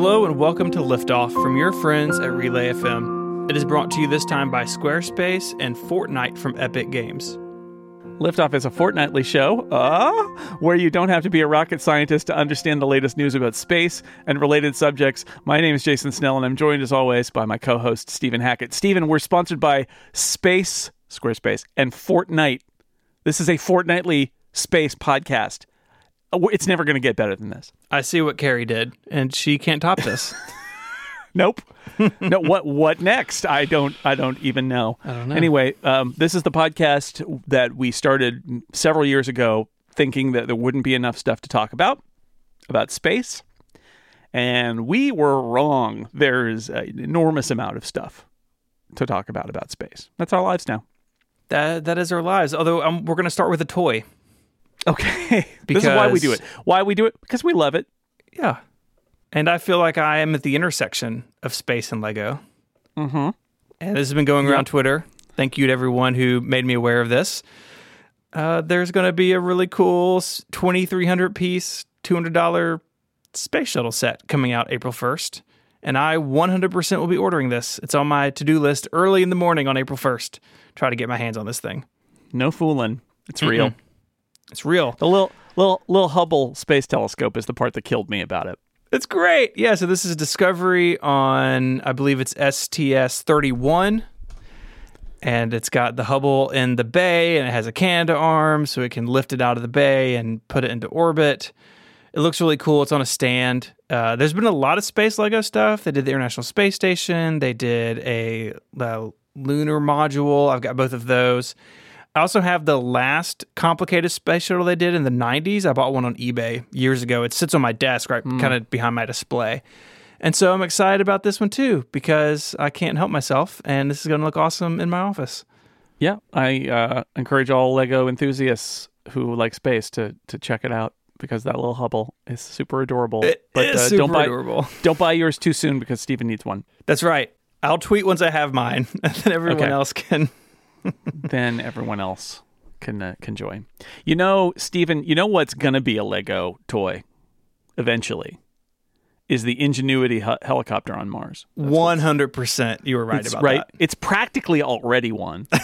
Hello and welcome to Liftoff from your friends at Relay FM. It is brought to you this time by Squarespace and Fortnite from Epic Games. Liftoff is a fortnightly show uh, where you don't have to be a rocket scientist to understand the latest news about space and related subjects. My name is Jason Snell, and I'm joined as always by my co host, Stephen Hackett. Stephen, we're sponsored by Space, Squarespace, and Fortnite. This is a fortnightly space podcast. Uh, It's never going to get better than this. I see what Carrie did, and she can't top this. Nope. no. What? What next? I don't. I don't even know. I don't know. Anyway, um, this is the podcast that we started several years ago, thinking that there wouldn't be enough stuff to talk about about space, and we were wrong. There's an enormous amount of stuff to talk about about space. That's our lives now. that that is our lives. Although um, we're going to start with a toy. Okay. this is why we do it. Why we do it? Because we love it. Yeah, and I feel like I am at the intersection of space and Lego. Mm-hmm. And this has been going around Twitter. Thank you to everyone who made me aware of this. Uh, there's going to be a really cool 2,300 piece, $200 space shuttle set coming out April 1st. And I 100% will be ordering this. It's on my to do list early in the morning on April 1st. Try to get my hands on this thing. No fooling. It's real. It's real. The little little little Hubble space telescope is the part that killed me about it. It's great. Yeah, so this is a Discovery on, I believe it's STS 31. And it's got the Hubble in the bay, and it has a Canadarm, so it can lift it out of the bay and put it into orbit. It looks really cool. It's on a stand. Uh, there's been a lot of space Lego stuff. They did the International Space Station. They did a, uh lunar module. I've got both of those. I also have the last complicated space shuttle they did in the 90s. I bought one on eBay years ago. It sits on my desk right kind of behind my display. And so I'm excited about this one too because I can't help myself and this is going to look awesome in my office. Yeah, I uh, encourage all Lego enthusiasts who like space to to check it out because that little Hubble is super adorable. It but is uh, super don't buy adorable. don't buy yours too soon because Stephen needs one. That's right. I'll tweet once I have mine and then everyone Okay. else can. Then everyone else can uh, can join. You know, Stephen, you know what's gonna be a Lego toy eventually is the Ingenuity he- helicopter on Mars. 100% you were right it's about right. that. It's practically already one.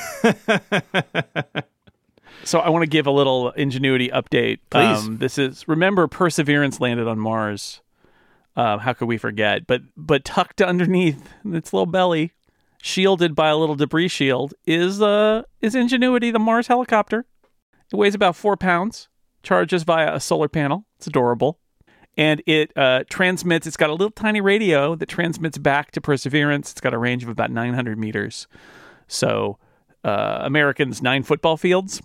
so I want to give a little ingenuity update. Um, Please. this is remember Perseverance landed on Mars. Uh, how could we forget? But but tucked underneath its little belly, shielded by a little debris shield, is uh is Ingenuity, the Mars helicopter. It weighs about four pounds. Charges via a solar panel. It's adorable and it uh, transmits. It's got a little tiny radio that transmits back to Perseverance. It's got a range of about 900 meters. So, uh, Americans nine football fields.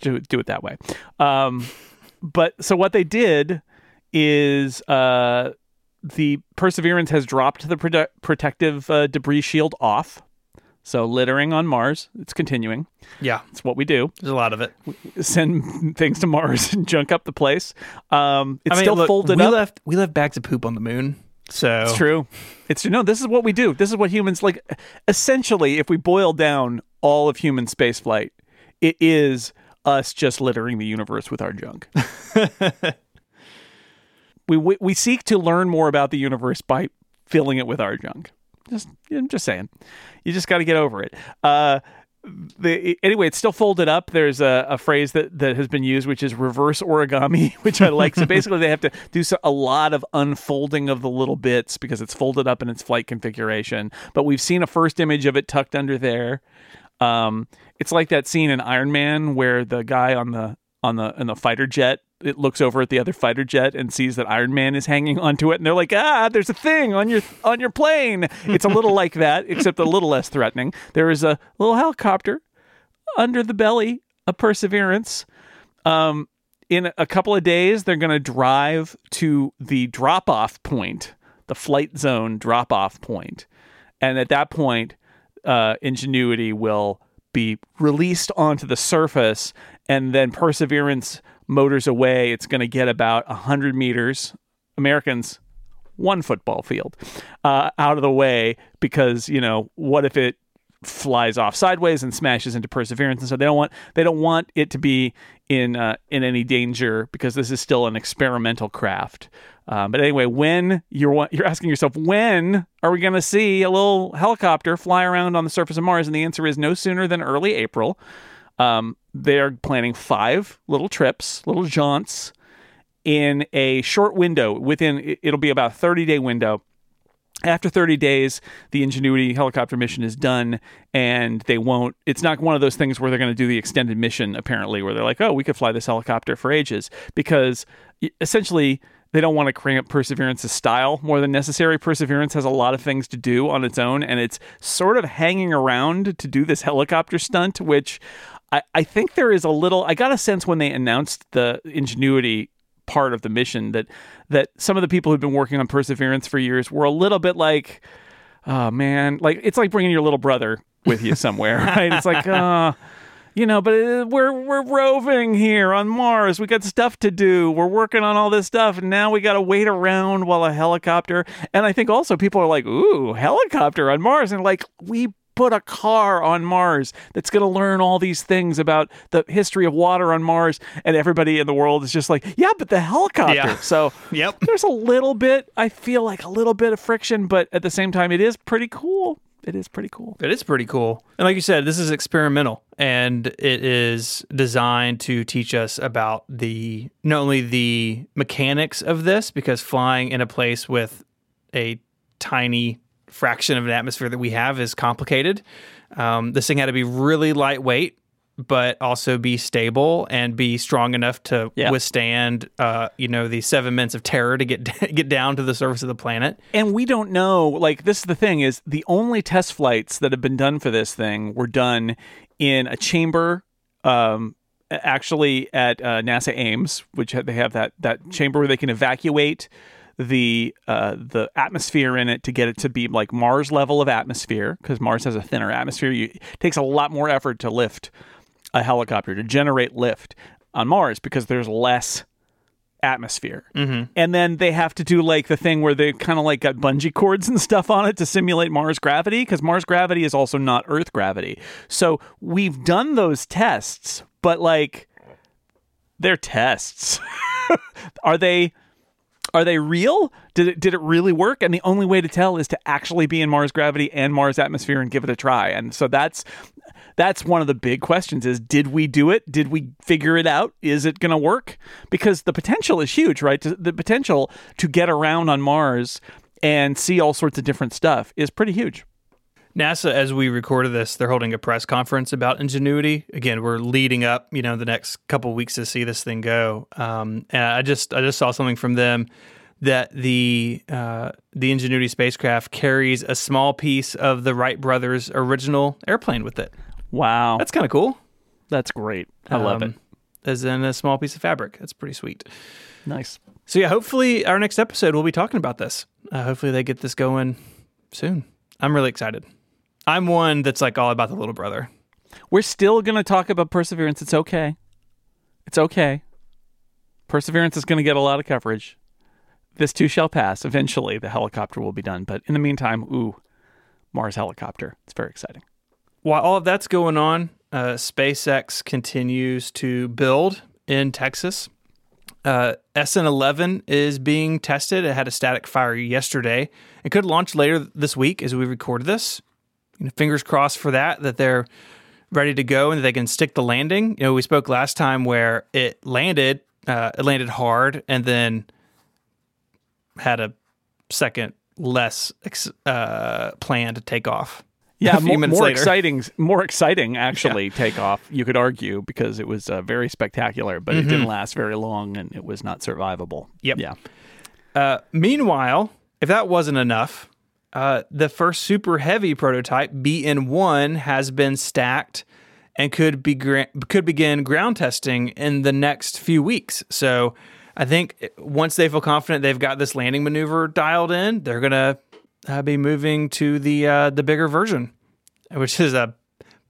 Do, do it that way. Um, but so what they did is uh, the Perseverance has dropped the prote- protective uh, debris shield off. So littering on Mars, it's continuing. Yeah, It's what we do there's a lot of it. send things to Mars and junk up the place. Um, it's I mean, still look, folded we up. left we left bags of poop on the moon. So It's true. It's true. No, this is what we do. This is what humans like. Essentially, if we boil down all of human spaceflight, it is us just littering the universe with our junk. we, we we seek to learn more about the universe by filling it with our junk. Just I'm just saying, you just got to get over it. Uh, the anyway, it's still folded up. There's a, a phrase that, that has been used, which is reverse origami, which I like. so basically, they have to do so, a lot of unfolding of the little bits because it's folded up in its flight configuration. But we've seen a first image of it tucked under there. Um, it's like that scene in Iron Man where the guy on the on the in the fighter jet it looks over at the other fighter jet and sees that Iron Man is hanging onto it, and they're like, "Ah, there's a thing on your on your plane." It's a little like that, except a little less threatening. There is a little helicopter under the belly of Perseverance. Um, in a couple of days, they're going to drive to the drop off point, the flight zone drop off point, and at that point, uh, Ingenuity will be released onto the surface, and then Perseverance motors away. It's going to get about 100 meters. Americans, one football field uh, out of the way because, you know, what if it flies off sideways and smashes into Perseverance? And so they don't want they don't want it to be in uh, in any danger because this is still an experimental craft. Um, but anyway, when you're you're asking yourself, when are we going to see a little helicopter fly around on the surface of Mars? And the answer is no sooner than early April. Um, they're planning five little trips, little jaunts, in a short window. Within it- it'll be about a 30 day window. After 30 days, the Ingenuity helicopter mission is done, and they won't. It's not one of those things where they're going to do the extended mission, apparently, where they're like, oh, we could fly this helicopter for ages, because essentially they don't want to cramp Perseverance's style more than necessary. Perseverance has a lot of things to do on its own, and it's sort of hanging around to do this helicopter stunt, which I, I think there is a little. I got a sense when they announced the Ingenuity part of the mission that that some of the people who've been working on Perseverance for years were a little bit like, oh man, like it's like bringing your little brother with you somewhere, right? It's like, uh, you know, but uh, we're we're roving here on Mars. We got stuff to do. We're working on all this stuff, and now we got to wait around while a helicopter. And I think also people are like, ooh, helicopter on Mars, and like we put a car on Mars that's going to learn all these things about the history of water on Mars, and everybody in the world is just like, yeah, but the helicopter. Yeah. So Yep. there's a little bit. I feel like a little bit of friction, but at the same time, it is pretty cool. It is pretty cool. It is pretty cool. And like you said, this is experimental and it is designed to teach us about the not only the mechanics of this because flying in a place with a tiny fraction of an atmosphere that we have is complicated. Um, this thing had to be really lightweight, but also be stable and be strong enough to Yeah. withstand, uh, you know, the seven minutes of terror to get get down to the surface of the planet. And we don't know. Like this is the thing: is the only test flights that have been done for this thing were done in a chamber. Um, actually, at uh, NASA Ames, which they have that that chamber where they can evacuate the uh, the atmosphere in it to get it to be like Mars level of atmosphere because Mars has a thinner atmosphere. You, it takes a lot more effort to lift a helicopter to generate lift on Mars because there's less atmosphere. And then they have to do like the thing where they kind of like got bungee cords and stuff on it to simulate Mars gravity because Mars gravity is also not Earth gravity. So we've done those tests, but like they're tests. are they are they real? Did it did it really work? And the only way to tell is to actually be in Mars gravity and Mars atmosphere and give it a try. And so that's that's one of the big questions is did we do it? Did we figure it out? Is it going to work? Because the potential is huge, right? The potential to get around on Mars and see all sorts of different stuff is pretty huge. NASA, as we recorded this, they're holding a press conference about Ingenuity. Again, we're leading up, you know, the next couple weeks to see this thing go. Um, and I just, I just saw something from them that the uh, the Ingenuity spacecraft carries a small piece of the Wright brothers' original airplane with it. Wow. That's kind of cool. That's great. I love Um, it. As in a small piece of fabric. That's pretty sweet. Nice. So yeah, hopefully our next episode we'll be talking about this. Uh, hopefully they get this going soon. I'm really excited. I'm one that's like all about the little brother. We're still going to talk about Perseverance. It's okay. It's okay. Perseverance is going to get a lot of coverage. This too shall pass. Eventually, the helicopter will be done. But in the meantime, ooh, Mars helicopter. It's very exciting. While all of that's going on, uh, SpaceX continues to build in Texas. Uh, SN11 is being tested. It had a static fire yesterday. It could launch later this week as we record this. You know, fingers crossed for that, that they're ready to go and that they can stick the landing. You know, we spoke last time where it landed, uh, it landed hard and then had a second less ex- uh, plan to take off. Yeah, more, more exciting, more exciting actually takeoff. You could argue because it was uh, very spectacular, but it didn't last very long and it was not survivable. Yep. Yeah. Uh, meanwhile, if that wasn't enough, uh, the first super heavy prototype BN1 has been stacked and could be gra- could begin ground testing in the next few weeks. So, I think once they feel confident they've got this landing maneuver dialed in, they're gonna uh, be moving to the uh, the bigger version, which is a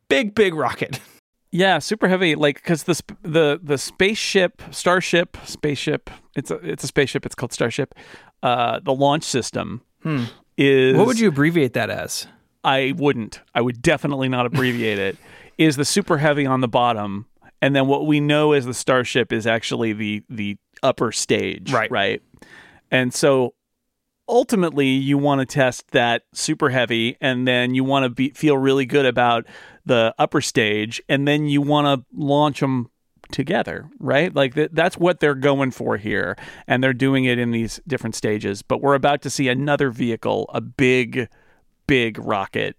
big big rocket. Yeah, super heavy. Like because the sp- the the spaceship, starship, spaceship. It's a it's a spaceship. It's called Starship. Uh, the launch system is What would you abbreviate that as? I wouldn't. I would definitely not abbreviate it. Is the super heavy on the bottom, and then what we know as the starship is actually the the upper stage, Right. Right. And so ultimately you want to test that super heavy and then you want to be, feel really good about the upper stage and then you want to launch them together, right? Like th- that's what they're going for here and they're doing it in these different stages. But we're about to see another vehicle, a big big rocket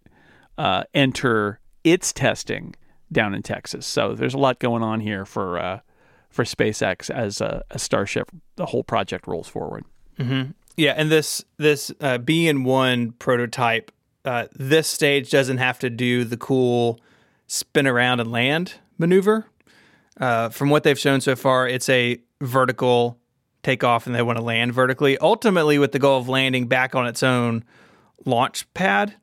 uh, enter its testing down in Texas. So there's a lot going on here for uh, for SpaceX as a, a, Starship. The whole project rolls forward. Mm-hmm. Yeah, and this this uh, BN one prototype, uh, this stage doesn't have to do the cool spin around and land maneuver. Uh, from what they've shown so far, it's a vertical takeoff, and they want to land vertically. Ultimately, with the goal of landing back on its own launch pad,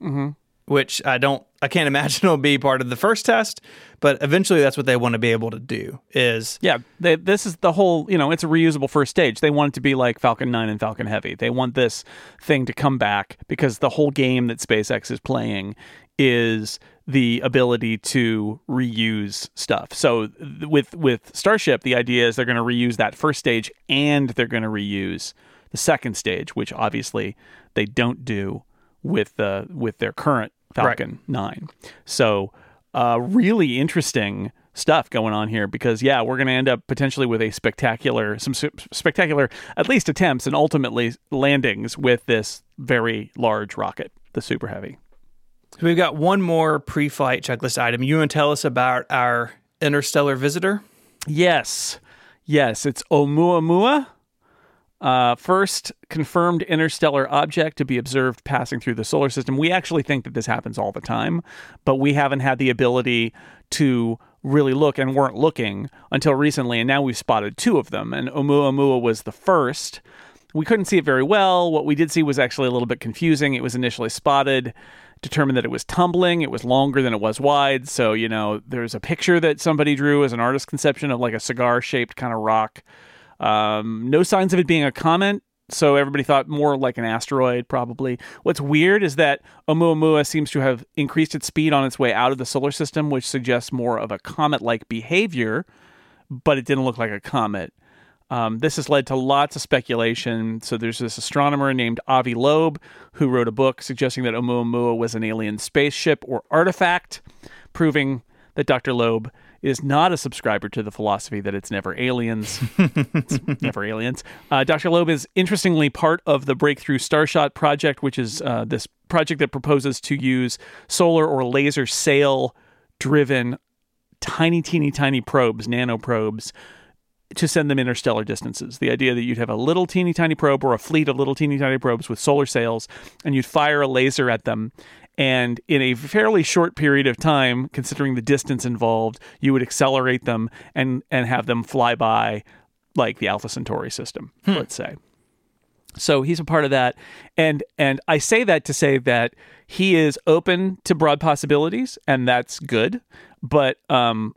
mm-hmm. which I don't, I can't imagine will be part of the first test, but eventually that's what they want to be able to do. Is yeah, they, this is the whole, you know, it's a reusable first stage. They want it to be like Falcon Nine and Falcon Heavy. They want this thing to come back because the whole game that SpaceX is playing is the ability to reuse stuff. So with with Starship, the idea is they're going to reuse that first stage and they're going to reuse the second stage, which obviously they don't do with the with their current Falcon right. 9. So, uh, really interesting stuff going on here because yeah, we're going to end up potentially with a spectacular some spectacular at least attempts and ultimately landings with this very large rocket, the Super Heavy. So we've got one more pre-flight checklist item. You want to tell us about our interstellar visitor? Yes. Yes, it's Oumuamua. Uh, first confirmed interstellar object to be observed passing through the solar system. We actually think that this happens all the time, but we haven't had the ability to really look and weren't looking until recently. And now we've spotted two of them. And Oumuamua was the first. We couldn't see it very well. What we did see was actually a little bit confusing. It was initially spotted, determined that it was tumbling. It was longer than it was wide. So, you know, there's a picture that somebody drew as an artist conception of like a cigar shaped kind of rock um, no signs of it being a comet, so everybody thought more like an asteroid, probably. What's weird is that Oumuamua seems to have increased its speed on its way out of the solar system, which suggests more of a comet like behavior, but it didn't look like a comet. Um, this has led to lots of speculation. So there's this astronomer named Avi Loeb who wrote a book suggesting that Oumuamua was an alien spaceship or artifact, proving that Dr. Loeb is not a subscriber to the philosophy that it's never aliens. it's never aliens. Uh, Dr. Loeb is interestingly part of the Breakthrough Starshot project, which is uh, this project that proposes to use solar or laser sail driven tiny, teeny, tiny probes, nanoprobes, to send them interstellar distances. The idea that you'd have a little teeny tiny probe or a fleet of little teeny tiny probes with solar sails, and you'd fire a laser at them, and in a fairly short period of time, considering the distance involved, you would accelerate them and and have them fly by like the Alpha Centauri system, hmm. let's say. So he's a part of that, and and I say that to say that he is open to broad possibilities, and that's good. But um,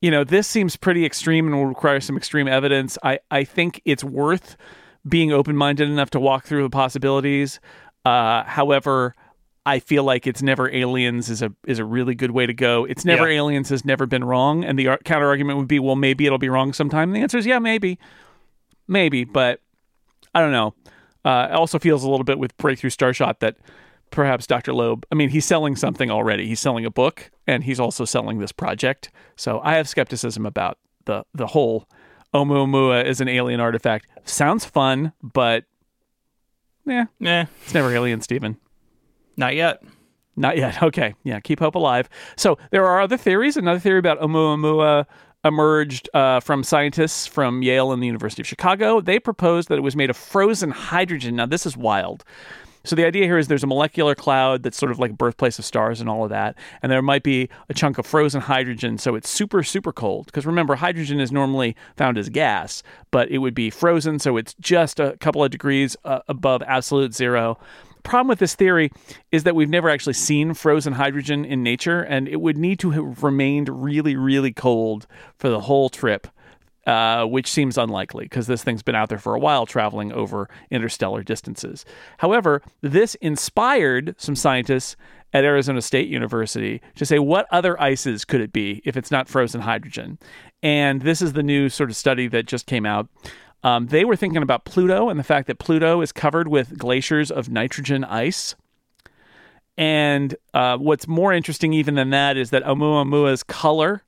you know, this seems pretty extreme and will require some extreme evidence. I I think it's worth being open minded enough to walk through the possibilities. Uh, however, I feel like it's never aliens is a is a really good way to go. It's never yeah. aliens has never been wrong, and the counter argument would be, well, maybe it'll be wrong sometime. And the answer is, yeah, maybe, maybe, but I don't know. Uh, it also feels a little bit with Breakthrough Starshot that perhaps Dr. Loeb. I mean, he's selling something already. He's selling a book, and he's also selling this project. So I have skepticism about the the whole Oumuamua is an alien artifact. Sounds fun, but yeah, yeah, it's never alien, Stephen. Not yet. Not yet. Okay. Yeah. Keep hope alive. So there are other theories. Another theory about Oumuamua emerged uh, from scientists from Yale and the University of Chicago. They proposed that it was made of frozen hydrogen. Now, this is wild. So the idea here is there's a molecular cloud that's sort of like a birthplace of stars and all of that, and there might be a chunk of frozen hydrogen. So it's super super cold because remember hydrogen is normally found as gas, but it would be frozen, so it's just a couple of degrees uh, above absolute zero problem with this theory is that we've never actually seen frozen hydrogen in nature, and it would need to have remained really, really cold for the whole trip. Uh, which seems unlikely because this thing's been out there for a while traveling over interstellar distances. However, this inspired some scientists at Arizona State University to say, what other ices could it be if it's not frozen hydrogen? And this is the new sort of study that just came out. Um, they were thinking about Pluto and the fact that Pluto is covered with glaciers of nitrogen ice. And uh, what's more interesting even than that is that Oumuamua's color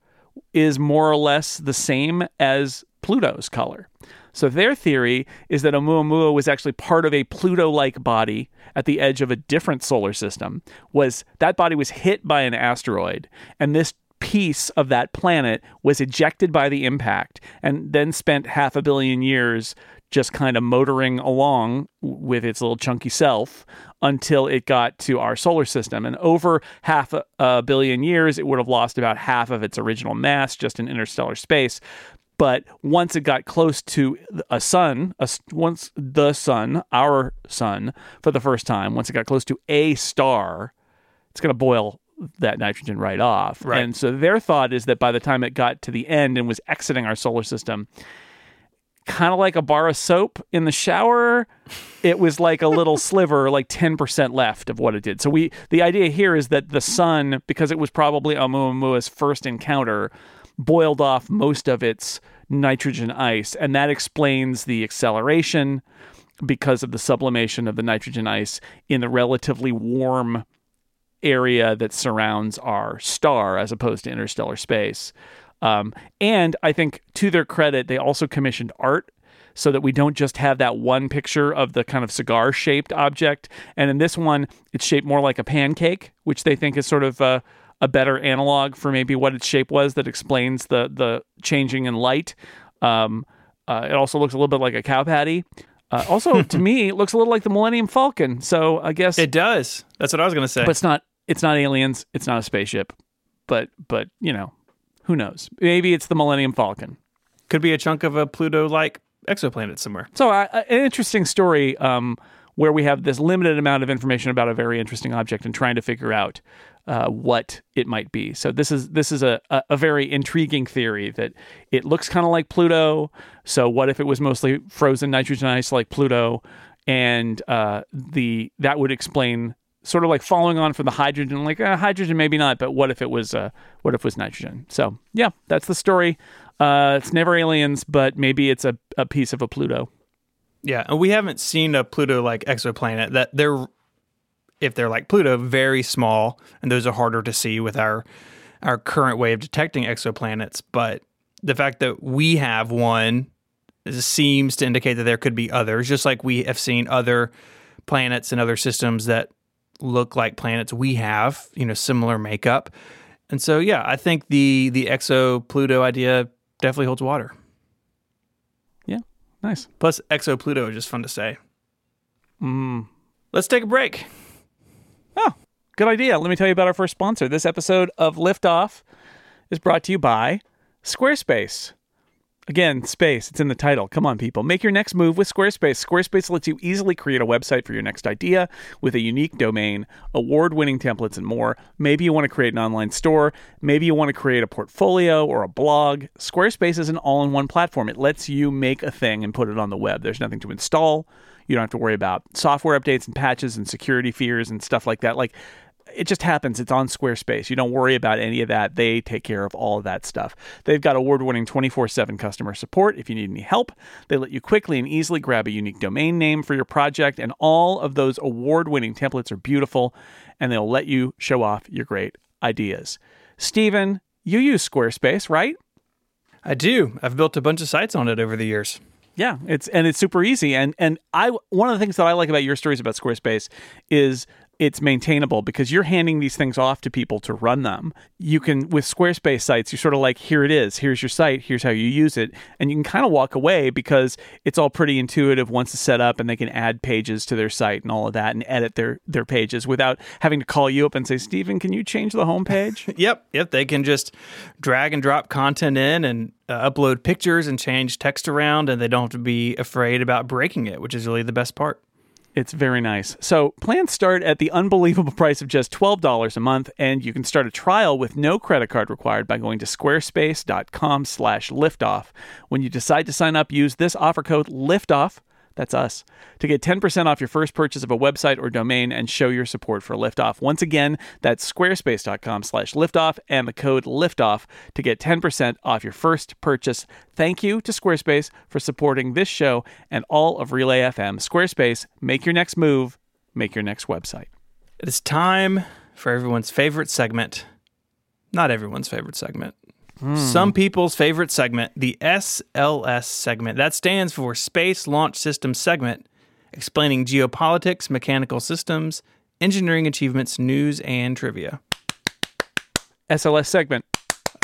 is more or less the same as Pluto's color. So their theory is that Oumuamua was actually part of a Pluto-like body at the edge of a different solar system. Was that body was hit by an asteroid, and this piece of that planet was ejected by the impact, and then spent half a billion years just kind of motoring along with its little chunky self until it got to our solar system. And over half a, a, billion years, it would have lost about half of its original mass just in interstellar space. But once it got close to a sun, a, once the sun, our sun, for the first time, once it got close to a star, it's going to boil that nitrogen right off. Right. And so their thought is that by the time it got to the end and was exiting our solar system, kind of like a bar of soap in the shower. It was like a little sliver, like 10% left of what it did. So we the idea here is that the sun, because it was probably Oumuamua's first encounter, boiled off most of its nitrogen ice, and that explains the acceleration because of the sublimation of the nitrogen ice in the relatively warm area that surrounds our star as opposed to interstellar space. Um, and I think to their credit, they also commissioned art so that we don't just have that one picture of the kind of cigar shaped object. And in this one, it's shaped more like a pancake, which they think is sort of a, a better analog for maybe what its shape was that explains the the changing in light. Um, uh, it also looks a little bit like a cow patty. Uh, also, to me, it looks a little like the Millennium Falcon. So I guess It does. That's what I was going to say. but it's not. It's not aliens. It's not a spaceship. But but you know, who knows? Maybe it's the Millennium Falcon. Could be a chunk of a Pluto-like exoplanet somewhere. So uh, an interesting story um, where we have this limited amount of information about a very interesting object and trying to figure out uh, what it might be. So this is this is a, a, a very intriguing theory that it looks kind of like Pluto. So what if it was mostly frozen nitrogen ice like Pluto, and uh, the that would explain sort of like following on from the hydrogen, like uh, hydrogen maybe not, but what if it was uh, what if it was nitrogen? So yeah, that's the story. Uh, it's never aliens, but maybe it's a, a piece of a Pluto. Yeah, and we haven't seen a Pluto-like exoplanet that they're if they're like Pluto, very small, and those are harder to see with our our current way of detecting exoplanets. But the fact that we have one seems to indicate that there could be others, just like we have seen other planets and other systems that look like planets we have, you know, similar makeup. And so, yeah, I think the the exo Pluto idea definitely holds water. Yeah, nice. Plus, exo Pluto is just fun to say. Mm. Let's take a break. Oh, good idea. Let me tell you about our first sponsor. This episode of Liftoff is brought to you by Squarespace. Again, space, it's in the title. Come on, people. Make your next move with Squarespace. Squarespace lets you easily create a website for your next idea with a unique domain, award winning templates, and more. Maybe you want to create an online store. Maybe you want to create a portfolio or a blog. Squarespace is an all in one platform. It lets you make a thing and put it on the web. There's nothing to install. You don't have to worry about software updates and patches and security fears and stuff like that. Like, it just happens. It's on Squarespace. You don't worry about any of that. They take care of all of that stuff. They've got award winning 24 7 customer support if you need any help. They let you quickly and easily grab a unique domain name for your project, and all of those award winning templates are beautiful, and they'll let you show off your great ideas. Stephen, you use Squarespace, right? I do. I've built a bunch of sites on it over the years. Yeah, it's and it's super easy. And and I one of the things that I like about your stories about Squarespace is it's maintainable because you're handing these things off to people to run them. You can with Squarespace sites, you're sort of like, here it is, here's your site, here's how you use it, and you can kind of walk away because it's all pretty intuitive once it's set up, and they can add pages to their site and all of that, and edit their their pages without having to call you up and say, Stephen, can you change the homepage? yep, yep. They can just drag and drop content in and uh, upload pictures and change text around, and they don't have to be afraid about breaking it, which is really the best part. It's very nice. So plans start at the unbelievable price of just $12 a month, and you can start a trial with no credit card required by going to squarespace.com slash liftoff. When you decide to sign up, use this offer code LIFTOFF. That's us. To get 10% off your first purchase of a website or domain and show your support for Liftoff. Once again, that's squarespace.com slash liftoff and the code liftoff to get 10% off your first purchase. Thank you to Squarespace for supporting this show and all of Relay FM. Squarespace, make your next move, make your next website. It is time for everyone's favorite segment. Not everyone's favorite segment. Some hmm. people's favorite segment, the SLS segment. That stands for Space Launch System Segment, explaining geopolitics, mechanical systems, engineering achievements, news, and trivia. SLS segment.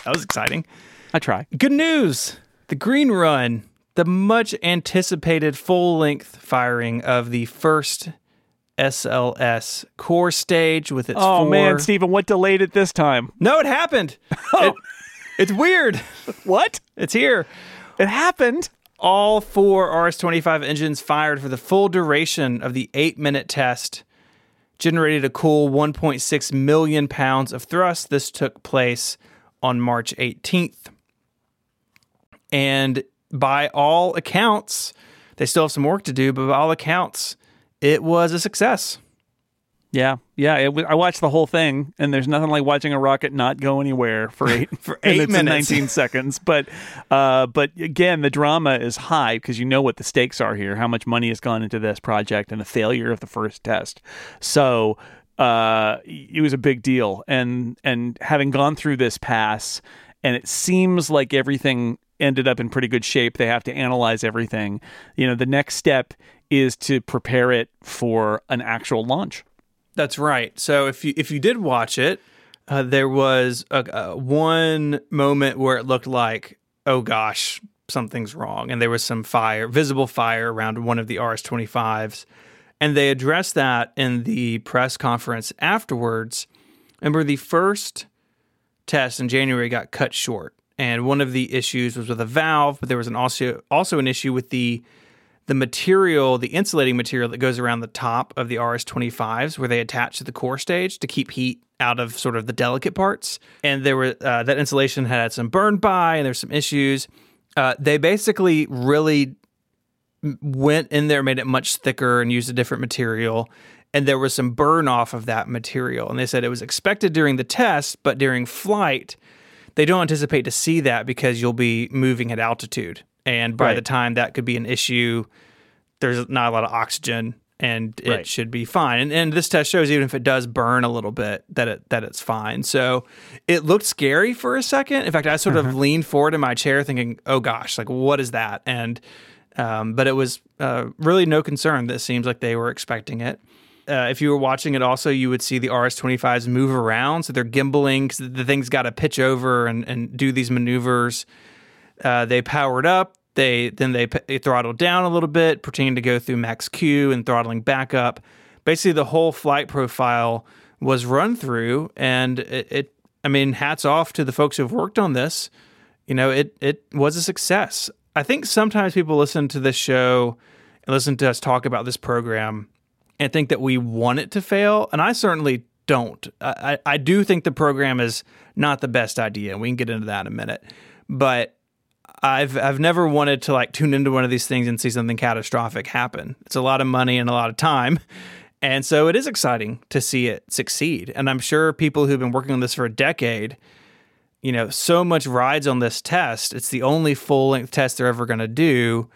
That was exciting. I try. Good news! The Green Run, the much anticipated full length firing of the first SLS core stage with its Oh four. man, Stephen, what delayed it this time? No, it happened. Oh. It- it's weird. What? It's here. It happened. All four RS-25 engines fired for the full duration of the eight-minute test generated a cool 1.6 million pounds of thrust. This took place on March 18th. And by all accounts, they still have some work to do, but by all accounts, it was a success. Yeah, yeah. It was, I watched the whole thing, and there's nothing like watching a rocket not go anywhere for eight For eight minutes. 19 seconds. But, uh, but again, the drama is high because you know what the stakes are here, how much money has gone into this project, and the failure of the first test. So uh, it was a big deal, and and having gone through this pass, and it seems like everything ended up in pretty good shape. They have to analyze everything. You know, the next step is to prepare it for an actual launch. That's right. So if you if you did watch it, uh, there was a, a one moment where it looked like, oh gosh, something's wrong, and there was some fire, visible fire around one of the RS-25s, and they addressed that in the press conference afterwards. Remember, the first test in January got cut short, and one of the issues was with a valve, but there was an also also an issue with the the material, the insulating material that goes around the top of the RS-25s, where they attach to the core stage to keep heat out of sort of the delicate parts. And there were uh, that insulation had some burn by, and there's some issues. Uh, they basically really went in there, made it much thicker, and used a different material. And there was some burn off of that material. And they said it was expected during the test, but during flight, they don't anticipate to see that because you'll be moving at altitude. And by Right. the time that could be an issue, there's not a lot of oxygen and it Right. should be fine. And, and this test shows even if it does burn a little bit that it that it's fine. So it looked scary for a second. In fact, I sort of leaned forward in my chair thinking, "Oh gosh, like what is that?" And um, but it was uh, really no concern. That seems like they were expecting it. Uh, if you were watching it, also you would see the RS-25s move around, so they're gimbaling because the thing's got to pitch over and, and do these maneuvers. Uh, they powered up. They then they, they throttled down a little bit, pretending to go through max Q and throttling back up. Basically, the whole flight profile was run through, and it, it. I mean, hats off to the folks who've worked on this. You know, it it was a success. I think sometimes people listen to this show and listen to us talk about this program and think that we want it to fail, and I certainly don't. I, I do think the program is not the best idea, we can get into that in a minute. But I've I've never wanted to like tune into one of these things and see something catastrophic happen. It's a lot of money and a lot of time. And so it is exciting to see it succeed. And I'm sure people who've been working on this for a decade, you know, so much rides on this test. It's the only full length test they're ever going to do.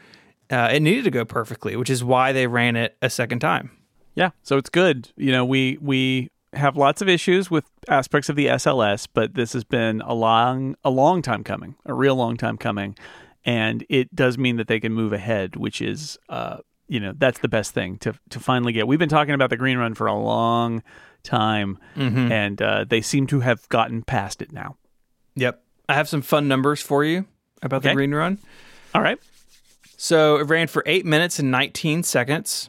Uh, it needed to go perfectly, which is why they ran it a second time. Yeah, so it's good. You know, we we have lots of issues with aspects of the SLS, but this has been a long a long time coming, a real long time coming, and it does mean that they can move ahead, which is uh you know that's the best thing to to finally get. We've been talking about the green run for a long time, and uh, they seem to have gotten past it now. Yep. I have some fun numbers for you about Okay. the green run. All right, So it ran for eight minutes and 19 seconds.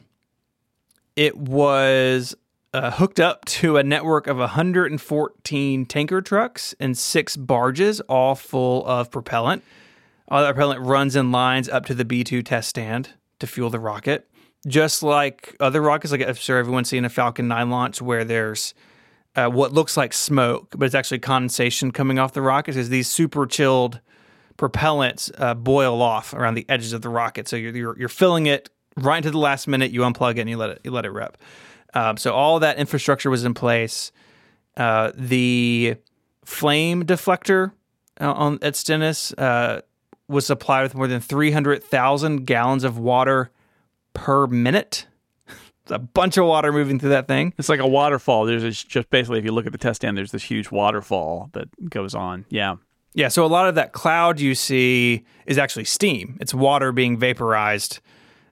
It was uh, hooked up to a network of 114 tanker trucks and six barges, all full of propellant. All that propellant runs in lines up to the B 2 test stand to fuel the rocket. Just like other rockets, like I'm sure everyone's seen a Falcon 9 launch where there's uh, what looks like smoke, but it's actually condensation coming off the rocket. Is these super chilled propellants uh, boil off around the edges of the rocket. So you're, you're, you're filling it right into the last minute. You unplug it and you let it you let it rip. Um, so all that infrastructure was in place. Uh, the flame deflector uh, on at Stennis uh, was supplied with more than three hundred thousand gallons of water per minute. It's a bunch of water moving through that thing. It's like a waterfall. There's just basically, if you look at the test stand, there's this huge waterfall that goes on. Yeah. Yeah, so a lot of that cloud you see is actually steam. It's water being vaporized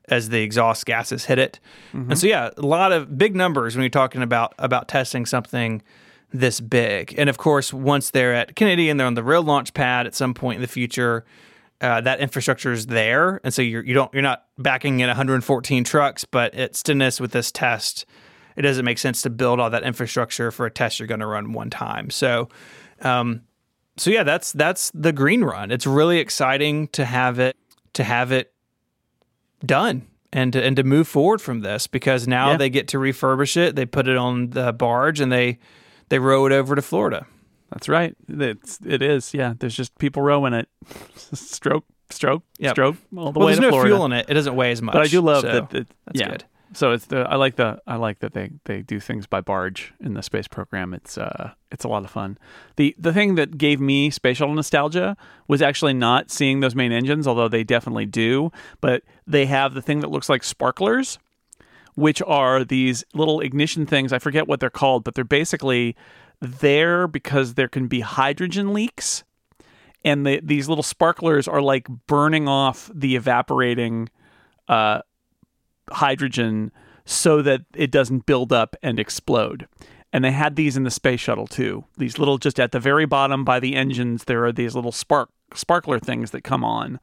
as the exhaust gases hit it. And so yeah, a lot of big numbers when you're talking about about testing something this big. And of course, once they're at Kennedy and they're on the real launch pad at some point in the future, uh, that infrastructure is there, and so you're you don't you're not backing in 114 trucks, but at Stennis with this test, it doesn't make sense to build all that infrastructure for a test you're going to run one time. So, um, so yeah, that's that's the green run. It's really exciting to have it to have it done and to, and to move forward from this because now Yeah. they get to refurbish it. They put it on the barge and they they row it over to Florida. That's right. It's, it is. Yeah. There's just people rowing it. stroke, stroke, Yep. stroke all the Well, way there's to no Florida. fuel in it. It doesn't weigh as much. but I do love so that. that that's yeah. good. So it's the I like the I like that they they do things by barge in the space program. It's uh it's a lot of fun. The the thing that gave me space shuttle nostalgia was actually not seeing those main engines, although they definitely do. But they have the thing that looks like sparklers, which are these little ignition things. I forget what they're called, but they're basically there because there can be hydrogen leaks and the, these little sparklers are like burning off the evaporating uh, hydrogen so that it doesn't build up and explode. And they had these in the space shuttle too. These little, just at the very bottom by the engines, there are these little spark sparkler things that come on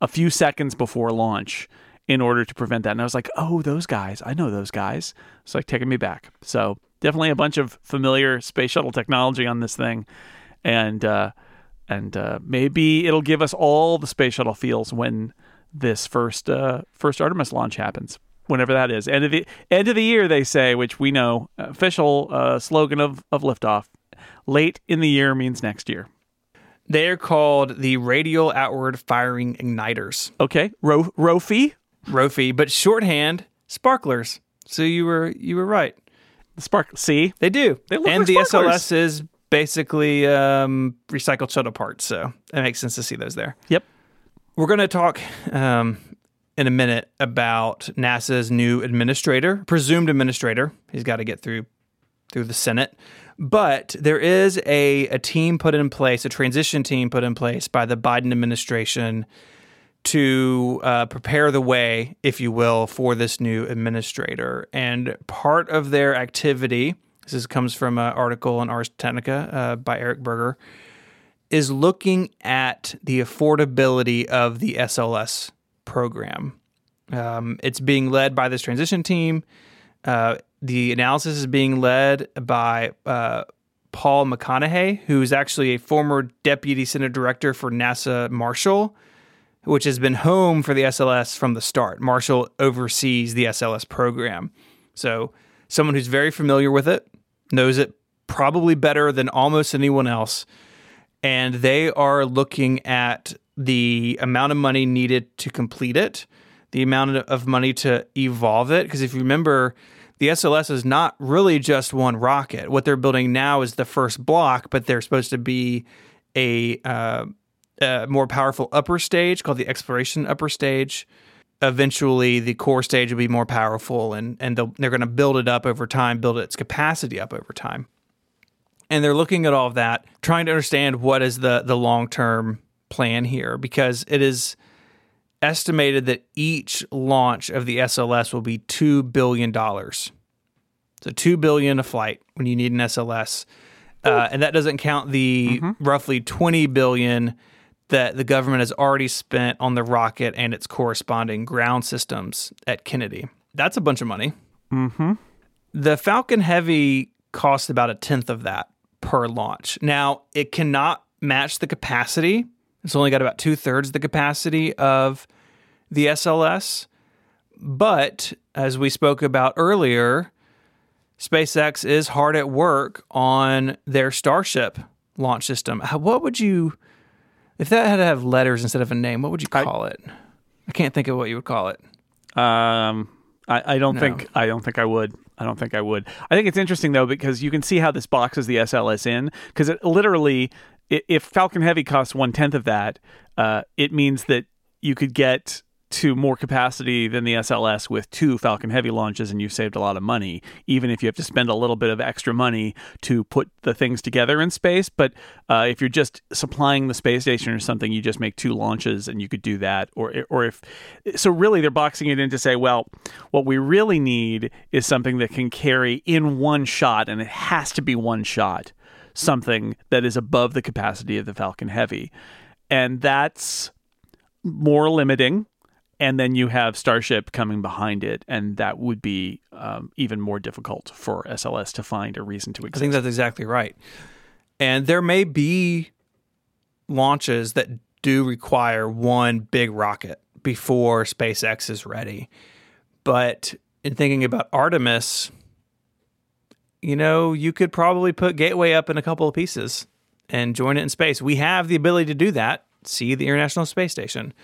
a few seconds before launch in order to prevent that. And I was like, oh, those guys, I know those guys. It's like taking me back. So definitely a bunch of familiar space shuttle technology on this thing, and uh, and uh, maybe it'll give us all the space shuttle feels when this first uh, first Artemis launch happens. Whenever that is, end of the end of the year, they say, which we know official uh, slogan of of liftoff. Late in the year means next year. They're called the radial outward firing igniters, Okay, Ro- Rofi, ROFI, but shorthand sparklers. So you were you were right. the spark. See, They do. They look and like the sparklers. SLS is basically um, recycled shuttle parts, so it makes sense to see those there. yep. We're going to talk um, in a minute about NASA's new administrator, presumed administrator. He's got to get through through the Senate. But there is a, a team put in place, a transition team put in place by the Biden administration to uh, prepare the way, if you will, for this new administrator. And part of their activity, this is, comes from an article in Ars Technica uh, by Eric Berger, is looking at the affordability of the SLS program. Um, it's being led by this transition team. Uh, the analysis is being led by uh, Paul McConnaughey, who's actually a former deputy Senate director for NASA Marshall, which has been home for the SLS from the start. Marshall oversees the SLS program. So, someone who's very familiar with it, knows it probably better than almost anyone else. And they are looking at the amount of money needed to complete it, the amount of money to evolve it. Because if you remember, the SLS is not really just one rocket. What they're building now is the first block, but they're supposed to be a, uh, a more powerful upper stage called the exploration upper stage. Eventually, the core stage will be more powerful, and and they're going to build it up over time, build its capacity up over time. And they're looking at all of that, trying to understand what is the the long term plan here, because it is estimated that each launch of the SLS will be two billion dollars. So two billion a flight when you need an SLS, uh, and that doesn't count the roughly twenty billion that the government has already spent on the rocket and its corresponding ground systems at Kennedy. That's a bunch of money. Mm-hmm. The Falcon Heavy costs about a tenth of that per launch. Now, it cannot match the capacity. It's only got about two thirds the capacity of the SLS. But as we spoke about earlier, SpaceX is hard at work on their Starship launch system. What would you, if that had to have letters instead of a name, what would you call it? I can't think of what you would call it. Um, I, I don't No. think I don't think I would. I don't think I would. I think it's interesting though because you can see how this boxes the SLS in because it literally, if Falcon Heavy costs one tenth of that, uh, it means that you could get to more capacity than the SLS with two Falcon Heavy launches, and you've saved a lot of money. Even if you have to spend a little bit of extra money to put the things together in space, but uh, if you're just supplying the space station or something, you just make two launches, and you could do that. Or or if so, really, they're boxing it in to say, well, what we really need is something that can carry in one shot, and it has to be one shot, something that is above the capacity of the Falcon Heavy, and that's more limiting and then you have Starship coming behind it, and that would be um, even more difficult for SLS to find a reason to I think that's exactly right. And there may be launches that do require one big rocket before SpaceX is ready. But in thinking about Artemis, you know, you could probably put Gateway up in a couple of pieces and join it in space. We have the ability to do that. See the International Space Station.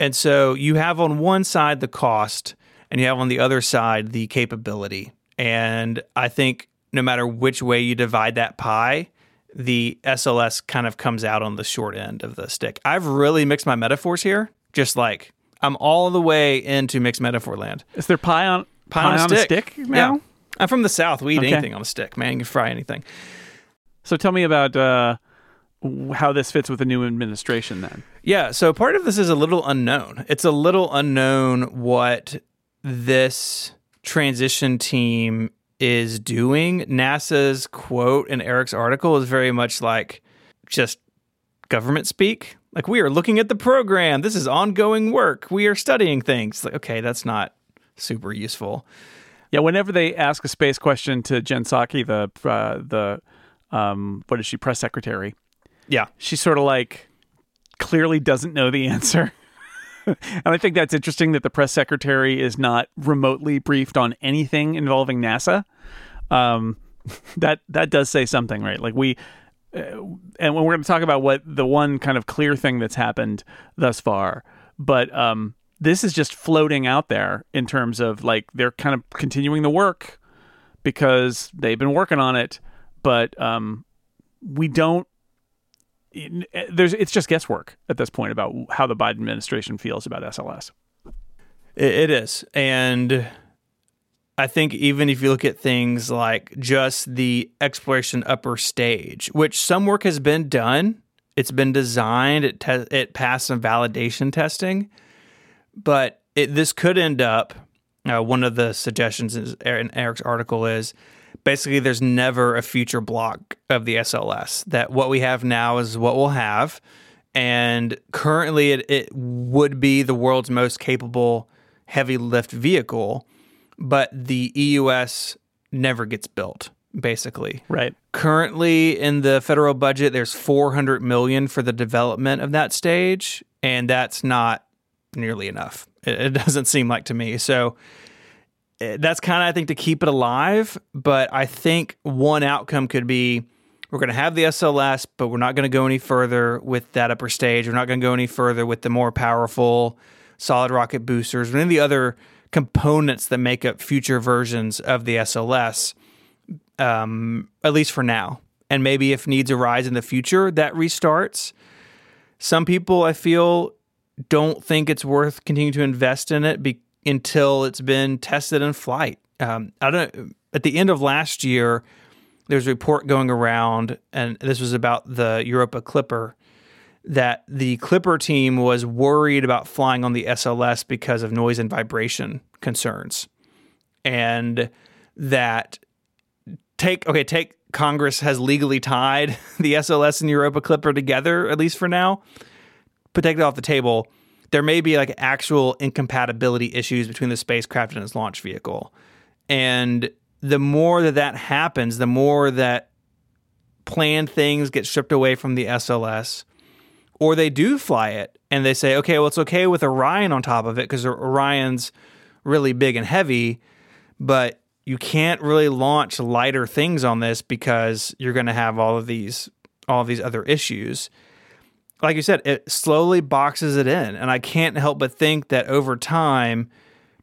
And so you have on one side the cost, and you have on the other side the capability. And I think no matter which way you divide that pie, the SLS kind of comes out on the short end of the stick. I've really mixed my metaphors here, just like I'm all the way into mixed metaphor land. Is there pie on Pie, on, a, stick. now? Yeah. I'm from the South. We eat Okay. anything on a stick, man. You can fry anything. So tell me about uh, how this fits with the new administration. Then Yeah, so part of this is a little unknown. It's a little unknown what this transition team is doing. NASA's quote in Eric's article is very much like just government speak. Like, we are looking at the program. This is ongoing work. We are studying things. Like, okay, that's not super useful. yeah, whenever they ask a space question to Jen Psaki, the uh, the um, what is she press secretary? Yeah. she sort of like clearly doesn't know the answer. and I think that's interesting that the press secretary is not remotely briefed on anything involving NASA. Um, that that does say something, right? Like we, uh, and when we're going to talk about what the one kind of clear thing that's happened thus far, but um, this is just floating out there in terms of like they're kind of continuing the work because they've been working on it, but um, we don't there's it's just guesswork at this point about how the Biden administration feels about SLS. It, is. And I think even if you look at things like just the exploration upper stage, which some work has been done, it's been designed, it, te- it passed some validation testing, but it, this could end up. Uh, one of the suggestions is, in Eric's article is basically there's never a future block of the SLS. That what we have now is what we'll have, and currently it, it would be the world's most capable heavy lift vehicle, but the EUS never gets built. Basically, Right. currently in the federal budget, there's 400 million for the development of that stage, and that's not nearly enough. It, it doesn't seem like to me. So that's kind of I think to keep it alive. But I think one outcome could be we're going to have the SLS, but we're not going to go any further with that upper stage. We're not going to go any further with the more powerful solid rocket boosters or any of the other components that make up future versions of the SLS um, at least for now. And maybe if needs arise in the future, that restarts. Some people, I feel, don't think it's worth continuing to invest in it until it's been tested in flight. Um, I don't. At the end of last year, there's a report going around, and this was about the Europa Clipper, that the Clipper team was worried about flying on the SLS because of noise and vibration concerns, and that take okay take Congress has legally tied the SLS and Europa Clipper together at least for now. But take that off the table. There may be like actual incompatibility issues between the spacecraft and its launch vehicle, and the more that that happens, the more that planned things get stripped away from the SLS, or they do fly it and they say, okay, well, it's okay with Orion on top of it because Orion's really big and heavy, but you can't really launch lighter things on this because you're going to have all of these all of these other issues. Like you said, it slowly boxes it in, and I can't help but think that over time,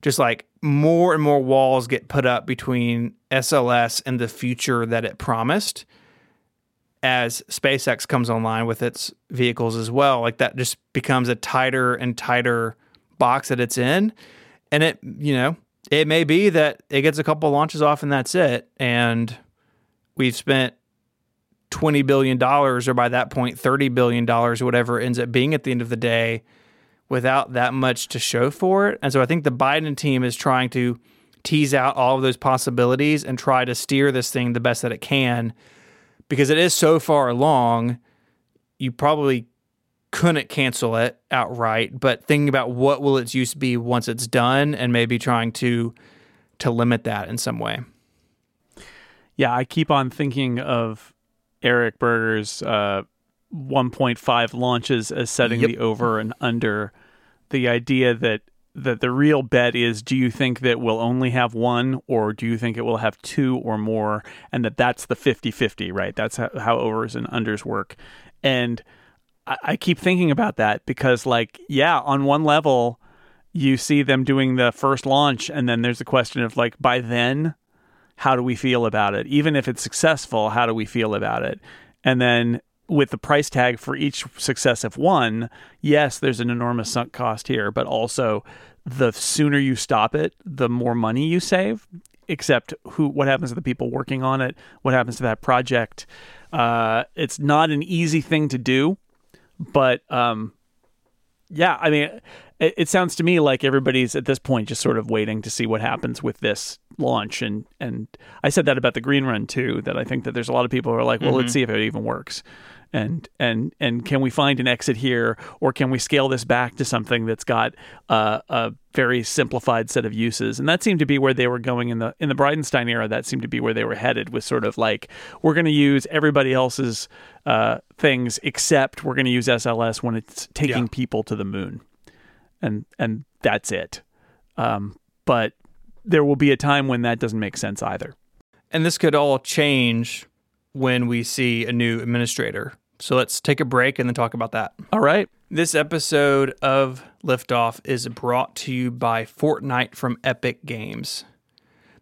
just like more and more walls get put up between SLS and the future that it promised as SpaceX comes online with its vehicles as well. Like that just becomes a tighter and tighter box that it's in. And it, you know, it may be that it gets a couple launches off and that's it. And we've spent $20 billion or by that point, $30 billion whatever ends up being at the end of the day without that much to show for it. And so I think the Biden team is trying to tease out all of those possibilities and try to steer this thing the best that it can because it is so far along. You probably couldn't cancel it outright, but thinking about what will its use be once it's done and maybe trying to to limit that in some way. Yeah, I keep on thinking of Eric Berger's uh, 1.5 launches as setting Yep. the over and under. The idea that that the real bet is do you think that we'll only have one or do you think it will have two or more and that that's the 50-50 right that's how, how overs and unders work and I, I keep thinking about that because like yeah on one level you see them doing the first launch and then there's a question of like by then how do we feel about it? Even if it's successful, how do we feel about it? And then with the price tag for each successive one, yes, there's an enormous sunk cost here, but also the sooner you stop it, the more money you save. Except who, what happens to the people working on it? What happens to that project? Uh, it's not an easy thing to do, but um, yeah, I mean, it, it sounds to me like everybody's at this point just sort of waiting to see what happens with this launch. And and I said that about the green run too. That I think that there's a lot of people who are like, well, let's see if it even works. And and and can we find an exit here, or can we scale this back to something that's got uh, a very simplified set of uses? And that seemed to be where they were going in the in the Bridenstine era. That seemed to be where they were headed. Was sort of like we're going to use everybody else's uh, things, except we're going to use SLS when it's taking Yeah. people to the moon and and that's it. Um, but there will be a time when that doesn't make sense either. And this could all change when we see a new administrator. So let's take a break and then talk about that. All right. This episode of Liftoff is brought to you by Fortnite from Epic Games.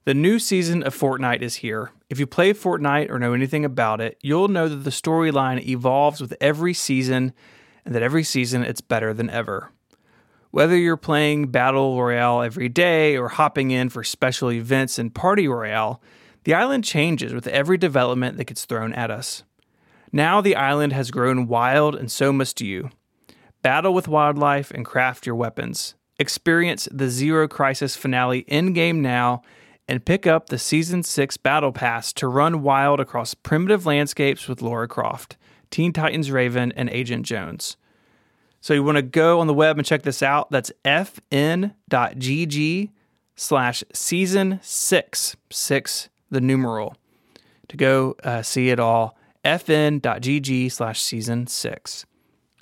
The new season of Fortnite is here. If you play Fortnite or know anything about it, you'll know that the storyline evolves with every season and that every season it's better than ever. Whether you're playing Battle Royale every day or hopping in for special events and Party Royale, the island changes with every development that gets thrown at us. Now the island has grown wild, and so must you. Battle with wildlife and craft your weapons. Experience the Zero Crisis finale in game now and pick up the Season 6 Battle Pass to run wild across primitive landscapes with Lara Croft, Teen Titans Raven, and Agent Jones. So you want to go on the web and check this out. That's fn.gg slash season six, six, the numeral, to go uh, see it all. fn.gg slash season six.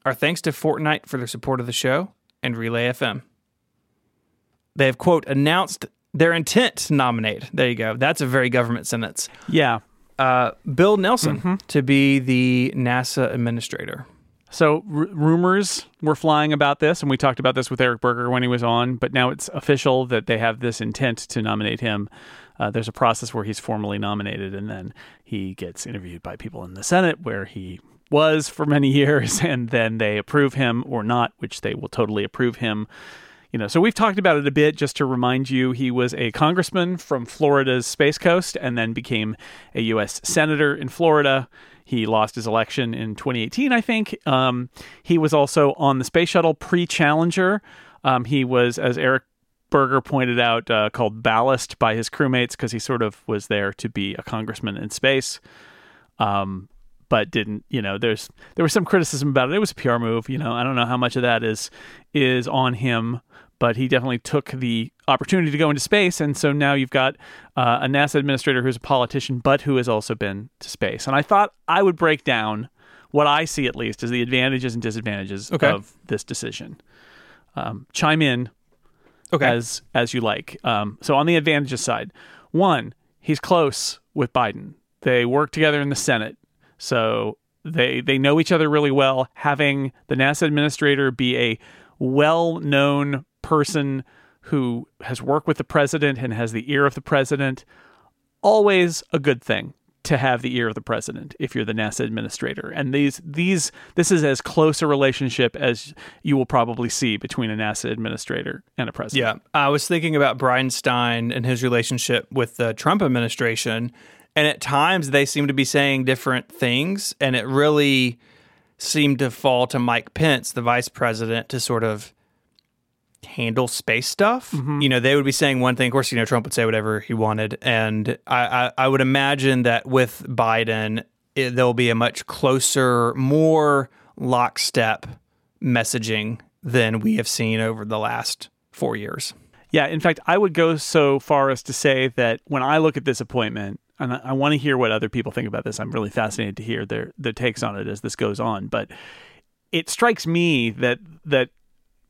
Our thanks to Fortnite for their support of the show and Relay FM. They have, quote, announced their intent to nominate. There you go. That's a very government sentence. Yeah. Uh, Bill Nelson to be the NASA administrator. So r- rumors were flying about this, and we talked about this with Eric Berger when he was on. But now it's official that they have this intent to nominate him. Uh, there's a process where he's formally nominated, and then he gets interviewed by people in the Senate, where he was for many years, and then they approve him or not, which they will totally approve him. You know, so we've talked about it a bit just to remind you he was a congressman from Florida's Space Coast and then became a U.S. senator in Florida. He lost his election in 2018, I think. Um, he was also on the space shuttle pre Challenger. Um, he was, as Eric Berger pointed out, uh, called ballast by his crewmates because he sort of was there to be a congressman in space. Um, but didn't you know there's there was some criticism about it it was a pr move you know i don't know how much of that is is on him but he definitely took the opportunity to go into space and so now you've got uh, a nasa administrator who's a politician but who has also been to space and i thought i would break down what i see at least as the advantages and disadvantages Okay. of this decision um, chime in Okay. as as you like. Um, so on the advantages side, one, he's close with Biden. They work together in the Senate, so they they know each other really well. Having the NASA administrator be a well known person who has worked with the president and has the ear of the president. Always a good thing to have the ear of the president if you're the NASA administrator. And these these this is as close a relationship as you will probably see between a NASA administrator and a president. Yeah. I was thinking about Bridenstine and his relationship with the Trump administration. And at times they seem to be saying different things. And it really seemed to fall to Mike Pence, the vice president, to sort of handle space stuff. Mm-hmm. You know, they would be saying one thing. Of course, you know, Trump would say whatever he wanted. And I, I, I would imagine that with Biden, it, there'll be a much closer, more lockstep messaging than we have seen over the last four years. Yeah, in fact, I would go so far as to say that when I look at this appointment, and I, I want to hear what other people think about this. I'm really fascinated to hear their their takes on it as this goes on. But it strikes me that that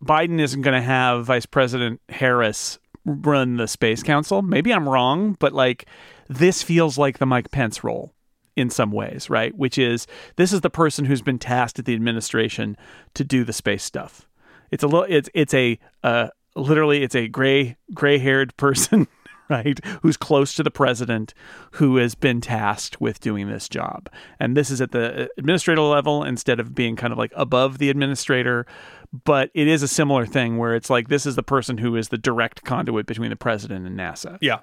Biden isn't going to have Vice President Harris run the Space Council. Maybe I'm wrong, but like this feels like the Mike Pence role in some ways, right? Which is this is the person who's been tasked at the administration to do the space stuff. It's a little it's it's a uh, literally it's a gray gray-haired person right who's close to the president who has been tasked with doing this job and this is at the administrative level instead of being kind of like above the administrator but it is a similar thing where it's like this is the person who is the direct conduit between the president and NASA. Yeah.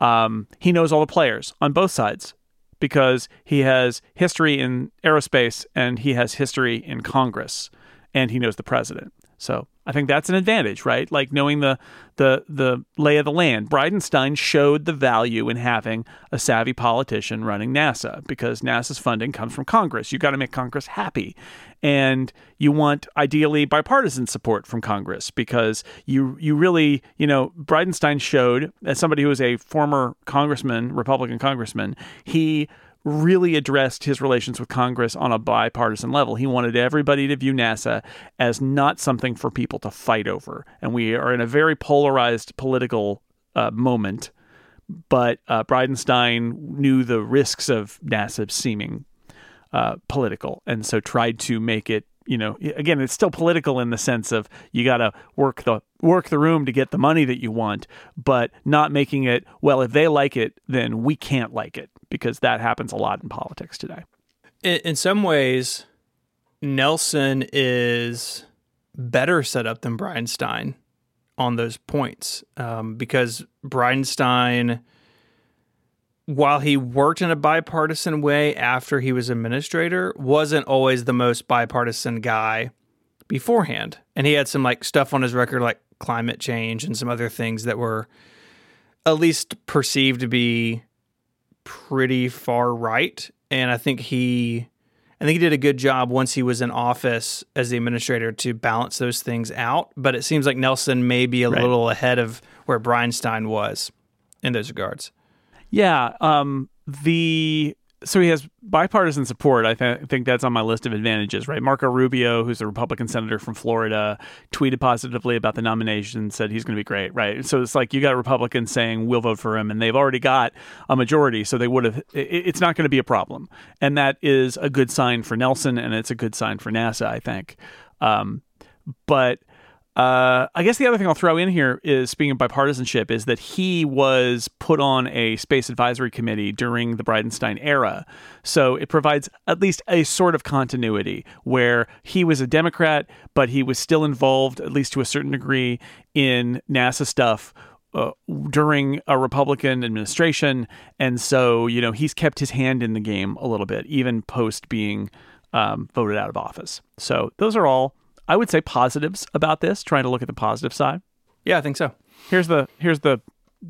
Um, he knows all the players on both sides because he has history in aerospace and he has history in Congress and he knows the president. So I think that's an advantage, right? Like knowing the the the lay of the land. Bridenstine showed the value in having a savvy politician running NASA because NASA's funding comes from Congress. You got to make Congress happy, and you want ideally bipartisan support from Congress because you you really you know Bridenstine showed as somebody who was a former congressman, Republican congressman, he really addressed his relations with Congress on a bipartisan level. He wanted everybody to view NASA as not something for people to fight over. And we are in a very polarized political uh, moment. But uh, Bridenstine knew the risks of NASA seeming uh, political, and so tried to make it. You know, again, it's still political in the sense of you got to work the work the room to get the money that you want, but not making it well. If they like it, then we can't like it because that happens a lot in politics today. In, in some ways, Nelson is better set up than Bridenstine on those points um, because Bridenstine, while he worked in a bipartisan way after he was administrator, wasn't always the most bipartisan guy beforehand. And he had some like stuff on his record like climate change and some other things that were at least perceived to be pretty far right. And I think he I think he did a good job once he was in office as the administrator to balance those things out. But it seems like Nelson may be a Right. little ahead of where Bridenstine was in those regards. Yeah, um, the so he has bipartisan support. I th- think that's on my list of advantages, right? Marco Rubio, who's a Republican senator from Florida, tweeted positively about the nomination, said he's going to be great, right? So it's like you got Republicans saying we'll vote for him, and they've already got a majority, so they would have. It's not going to be a problem, and that is a good sign for Nelson, and it's a good sign for NASA, I think. Um, but uh, I guess the other thing I'll throw in here is speaking of bipartisanship is that he was put on a space advisory committee during the Bridenstine era. So it provides at least a sort of continuity where he was a Democrat, but he was still involved, at least to a certain degree, in NASA stuff. Uh, during a Republican administration, and so you know he's kept his hand in the game a little bit, even post being um, voted out of office. So those are all I would say positives about this, trying to look at the positive side. Yeah, I think so. Here's the here's the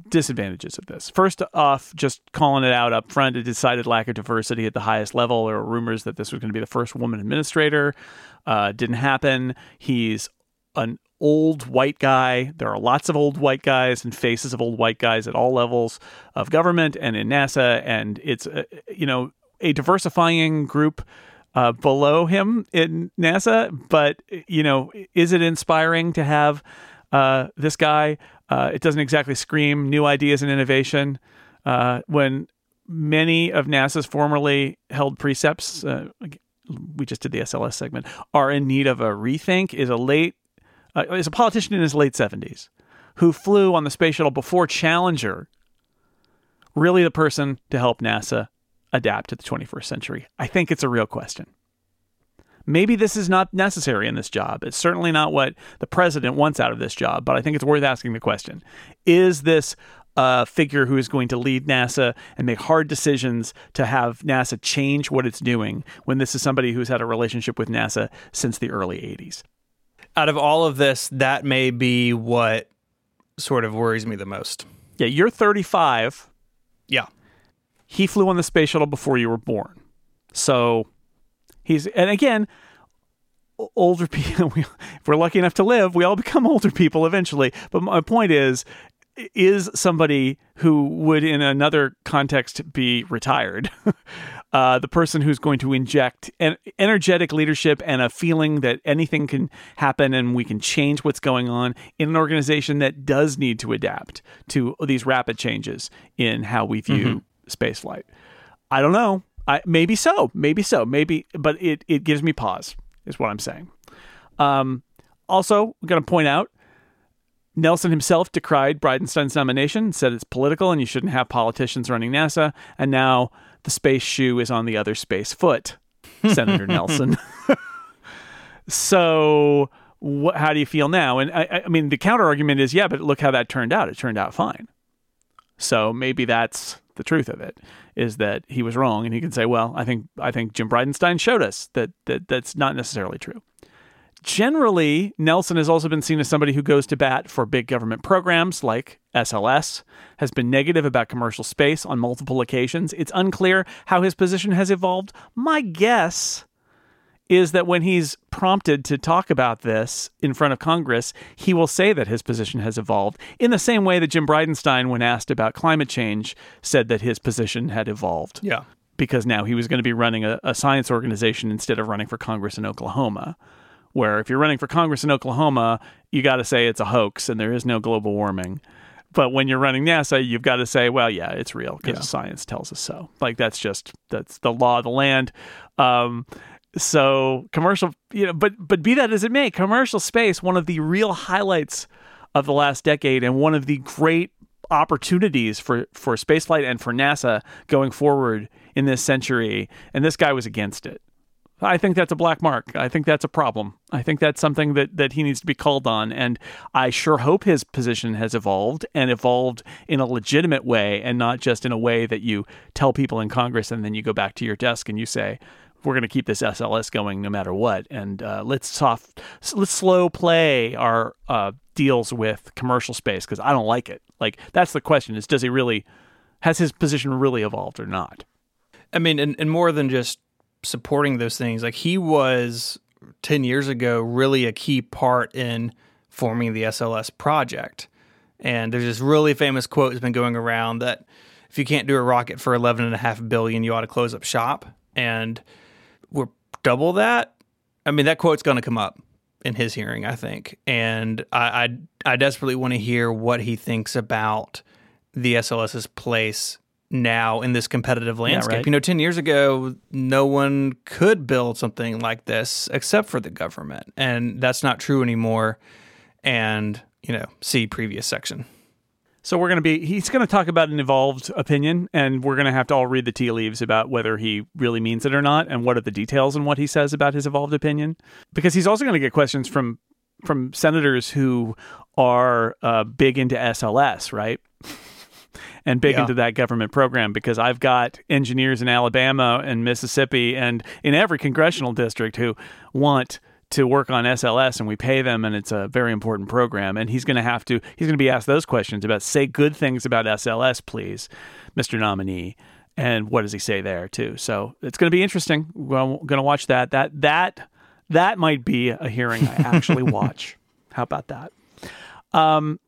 disadvantages of this. First off, just calling it out up front, a decided lack of diversity at the highest level. There were rumors that this was going to be the first woman administrator. Uh, didn't happen. He's an old white guy. There are lots of old white guys and faces of old white guys at all levels of government and in NASA, and it's uh, you know a diversifying group uh, below him in NASA. But you know, is it inspiring to have uh, this guy? Uh, it doesn't exactly scream new ideas and innovation uh, when many of NASA's formerly held precepts. Uh, we just did the SLS segment are in need of a rethink. Is a late uh, is a politician in his late seventies who flew on the space shuttle before Challenger really the person to help NASA adapt to the 21st century? I think it's a real question. Maybe this is not necessary in this job. It's certainly not what the president wants out of this job, but I think it's worth asking the question. Is this a figure who is going to lead NASA and make hard decisions to have NASA change what it's doing when this is somebody who's had a relationship with NASA since the early 80s? Out of all of this, that may be what sort of worries me the most. Yeah, you're 35. Yeah. He flew on the space shuttle before you were born. So he's, and again, older people, if we're lucky enough to live, we all become older people eventually. But my point is, is somebody who would in another context be retired uh, the person who's going to inject an energetic leadership and a feeling that anything can happen and we can change what's going on in an organization that does need to adapt to these rapid changes in how we view mm-hmm. Spaceflight. I don't know. I, maybe so. Maybe so. Maybe, but it, it gives me pause, is what I'm saying. Um, also, I'm going to point out Nelson himself decried Bridenstine's nomination, said it's political and you shouldn't have politicians running NASA. And now the space shoe is on the other space foot, Senator Nelson. so, wh- how do you feel now? And I, I mean, the counter argument is, yeah, but look how that turned out. It turned out fine. So maybe that's the truth of it is that he was wrong, and he can say, well, I think I think Jim Bridenstine showed us that that that's not necessarily true. Generally, Nelson has also been seen as somebody who goes to bat for big government programs like SLS, has been negative about commercial space on multiple occasions. It's unclear how his position has evolved. My guess is that when he's prompted to talk about this in front of Congress, he will say that his position has evolved in the same way that Jim Bridenstine, when asked about climate change, said that his position had evolved. Yeah. Because now he was going to be running a, a science organization instead of running for Congress in Oklahoma where if you're running for Congress in Oklahoma, you got to say it's a hoax and there is no global warming. But when you're running NASA, you've got to say, well, yeah, it's real because yeah. science tells us so. Like that's just that's the law of the land. Um, so commercial, you know, but but be that as it may, commercial space, one of the real highlights of the last decade and one of the great opportunities for for spaceflight and for NASA going forward in this century. And this guy was against it. I think that's a black mark. I think that's a problem. I think that's something that, that he needs to be called on. And I sure hope his position has evolved and evolved in a legitimate way and not just in a way that you tell people in Congress and then you go back to your desk and you say, we're going to keep this SLS going no matter what. And uh, let's soft, let's slow play our uh, deals with commercial space because I don't like it. Like that's the question: is does he really has his position really evolved or not? I mean, and, and more than just supporting those things. Like he was 10 years ago really a key part in forming the SLS project. And there's this really famous quote that's been going around that if you can't do a rocket for 11 and a half billion, you ought to close up shop. And double that. I mean, that quote's going to come up in his hearing, I think. And I, I, I desperately want to hear what he thinks about the SLS's place now in this competitive landscape. Yeah, right. You know, 10 years ago, no one could build something like this except for the government. And that's not true anymore. And, you know, see previous section. So we're going to be, he's going to talk about an evolved opinion, and we're going to have to all read the tea leaves about whether he really means it or not, and what are the details and what he says about his evolved opinion. Because he's also going to get questions from from senators who are uh, big into SLS, right? and big yeah. into that government program because I've got engineers in Alabama and Mississippi and in every congressional district who want to work on SLS and we pay them and it's a very important program. And he's going to have to he's going to be asked those questions about say good things about SLS please Mr. nominee. And what does he say there too? So it's going to be interesting. We're going to watch that. That that that might be a hearing I actually watch. How about that? Um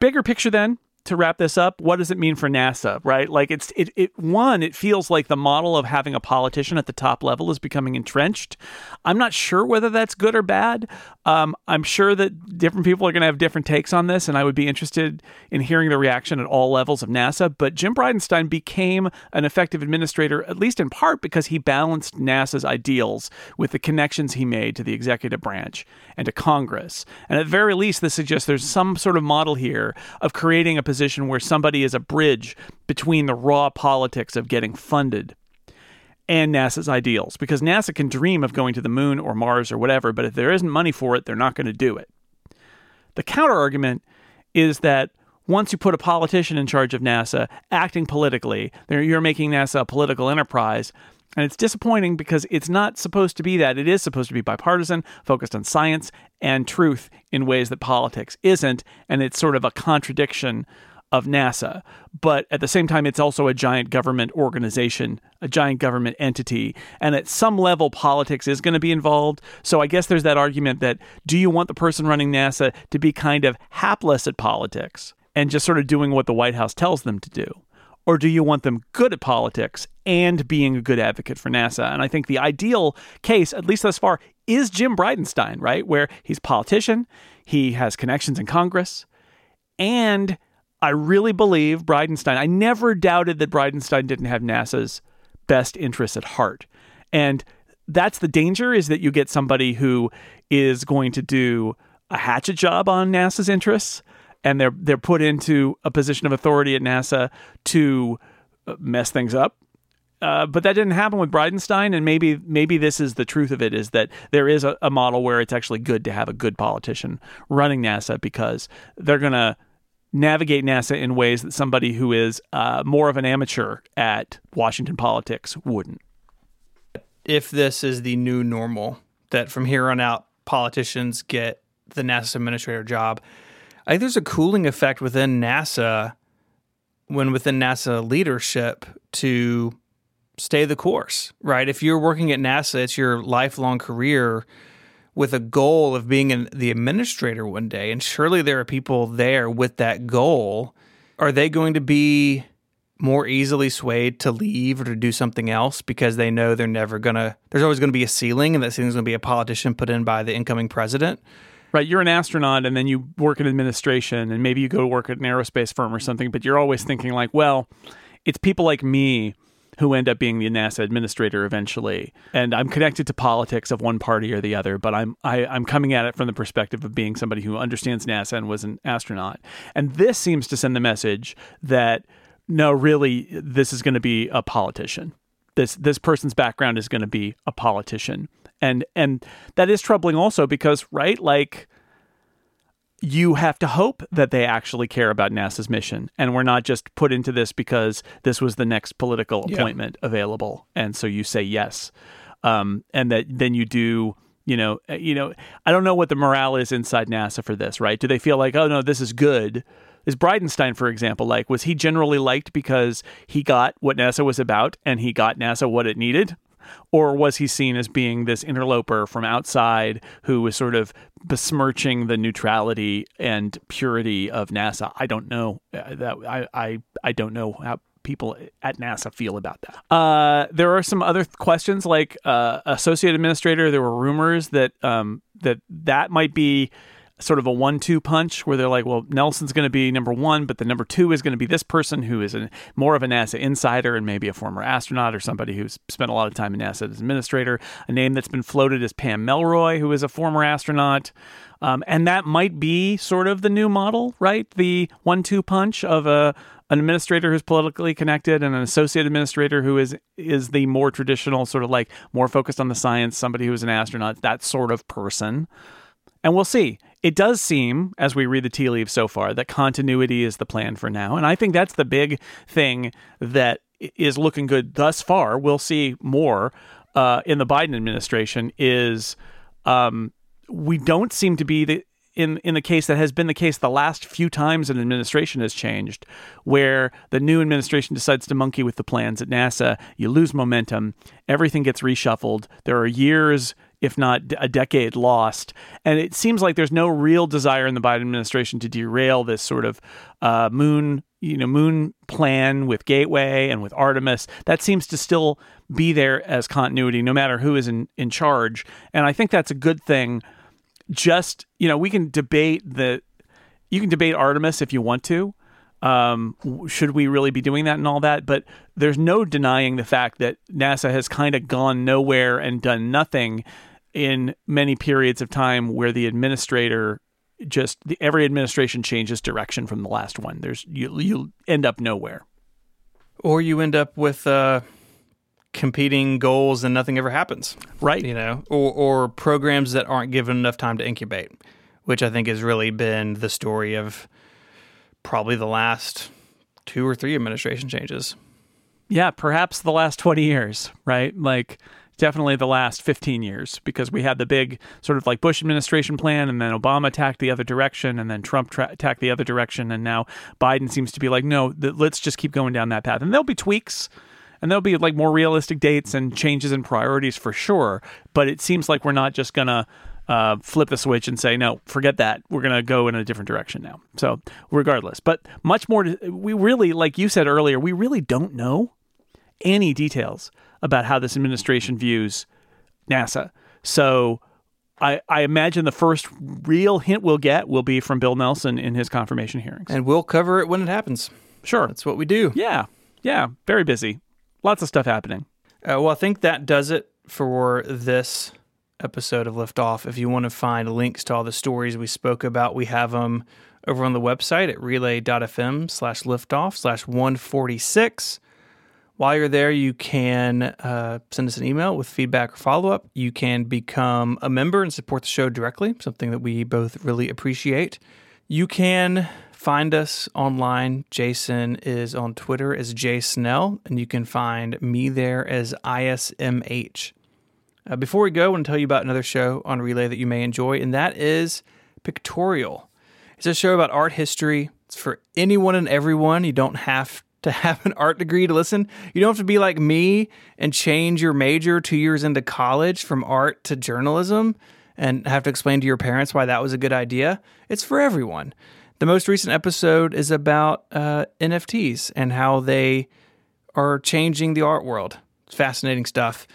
bigger picture then to wrap this up, what does it mean for NASA, right? Like it's it, it one, it feels like the model of having a politician at the top level is becoming entrenched. I'm not sure whether that's good or bad. Um, I'm sure that different people are going to have different takes on this, and I would be interested in hearing the reaction at all levels of NASA. But Jim Bridenstine became an effective administrator, at least in part because he balanced NASA's ideals with the connections he made to the executive branch and to Congress. And at the very least, this suggests there's some sort of model here of creating a position where somebody is a bridge between the raw politics of getting funded and NASA's ideals. Because NASA can dream of going to the moon or Mars or whatever, but if there isn't money for it, they're not going to do it. The counter argument is that once you put a politician in charge of NASA acting politically, you're making NASA a political enterprise. And it's disappointing because it's not supposed to be that. It is supposed to be bipartisan, focused on science and truth in ways that politics isn't. And it's sort of a contradiction of NASA. But at the same time, it's also a giant government organization, a giant government entity. And at some level, politics is going to be involved. So I guess there's that argument that do you want the person running NASA to be kind of hapless at politics and just sort of doing what the White House tells them to do? Or do you want them good at politics and being a good advocate for NASA? And I think the ideal case, at least thus far, is Jim Bridenstine, right? Where he's a politician, he has connections in Congress, and I really believe Bridenstine, I never doubted that Bridenstine didn't have NASA's best interests at heart. And that's the danger is that you get somebody who is going to do a hatchet job on NASA's interests and they're they're put into a position of authority at NASA to uh, mess things up. Uh, but that didn't happen with Bridenstine, and maybe maybe this is the truth of it: is that there is a, a model where it's actually good to have a good politician running NASA because they're going to navigate NASA in ways that somebody who is uh, more of an amateur at Washington politics wouldn't. If this is the new normal, that from here on out politicians get the NASA administrator job, I think there's a cooling effect within NASA when within NASA leadership to stay the course, right? If you're working at NASA, it's your lifelong career with a goal of being an, the administrator one day. And surely there are people there with that goal. Are they going to be more easily swayed to leave or to do something else because they know they're never going to, there's always going to be a ceiling and that ceiling's going to be a politician put in by the incoming president? Right? You're an astronaut and then you work in administration and maybe you go work at an aerospace firm or something, but you're always thinking like, well, it's people like me who end up being the NASA administrator eventually. And I'm connected to politics of one party or the other, but I'm I, am i am coming at it from the perspective of being somebody who understands NASA and was an astronaut. And this seems to send the message that no, really, this is going to be a politician. This this person's background is going to be a politician and and that is troubling also because right like you have to hope that they actually care about NASA's mission. And we're not just put into this because this was the next political appointment yeah. available. And so you say yes. Um, and that then you do you know uh, you know I don't know what the morale is inside NASA for this right? Do they feel like oh no this is good? Is Bridenstine, for example, like was he generally liked because he got what NASA was about and he got NASA what it needed? Or was he seen as being this interloper from outside who was sort of besmirching the neutrality and purity of NASA? I don't know. Uh, that I, I, I don't know how people at NASA feel about that. Uh, there are some other questions like uh, associate administrator. There were rumors that um, that that might be sort of a one-two punch where they're like, well, Nelson's going to be number one, but the number two is going to be this person who is a, more of a NASA insider and maybe a former astronaut or somebody who's spent a lot of time in NASA as an administrator. A name that's been floated is Pam Melroy, who is a former astronaut. Um, and that might be sort of the new model, right? The one-two punch of a an administrator who's politically connected and an associate administrator who is is the more traditional sort of like more focused on the science, somebody who is an astronaut, that sort of person. And we'll see. It does seem, as we read the tea leaves so far, that continuity is the plan for now. And I think that's the big thing that is looking good thus far. We'll see more uh, in the Biden administration. Is um, we don't seem to be the in in the case that has been the case the last few times an administration has changed, where the new administration decides to monkey with the plans at NASA, you lose momentum, everything gets reshuffled. There are years if not a decade lost. And it seems like there's no real desire in the Biden administration to derail this sort of uh, moon, you know, moon plan with Gateway and with Artemis. That seems to still be there as continuity, no matter who is in, in charge. And I think that's a good thing. Just, you know, we can debate the, you can debate Artemis if you want to. Um, should we really be doing that and all that? But there's no denying the fact that NASA has kind of gone nowhere and done nothing in many periods of time where the administrator just the, every administration changes direction from the last one. There's you you end up nowhere, or you end up with uh, competing goals and nothing ever happens. Right. You know, or or programs that aren't given enough time to incubate, which I think has really been the story of probably the last two or three administration changes. Yeah, perhaps the last 20 years, right? Like definitely the last 15 years because we had the big sort of like Bush administration plan and then Obama attacked the other direction and then Trump tra- attacked the other direction and now Biden seems to be like no, th- let's just keep going down that path. And there'll be tweaks and there'll be like more realistic dates and changes in priorities for sure, but it seems like we're not just going to uh, flip the switch and say, no, forget that. We're going to go in a different direction now. So, regardless, but much more, to, we really, like you said earlier, we really don't know any details about how this administration views NASA. So, I, I imagine the first real hint we'll get will be from Bill Nelson in his confirmation hearings. And we'll cover it when it happens. Sure. That's what we do. Yeah. Yeah. Very busy. Lots of stuff happening. Uh, well, I think that does it for this episode of Liftoff. If you want to find links to all the stories we spoke about, we have them over on the website at relay.fm slash liftoff slash 146. While you're there, you can uh, send us an email with feedback or follow up. You can become a member and support the show directly, something that we both really appreciate. You can find us online. Jason is on Twitter as Jay Snell, and you can find me there as ISMH. Uh, before we go, I want to tell you about another show on Relay that you may enjoy, and that is Pictorial. It's a show about art history. It's for anyone and everyone. You don't have to have an art degree to listen. You don't have to be like me and change your major two years into college from art to journalism and have to explain to your parents why that was a good idea. It's for everyone. The most recent episode is about uh, NFTs and how they are changing the art world. It's fascinating stuff.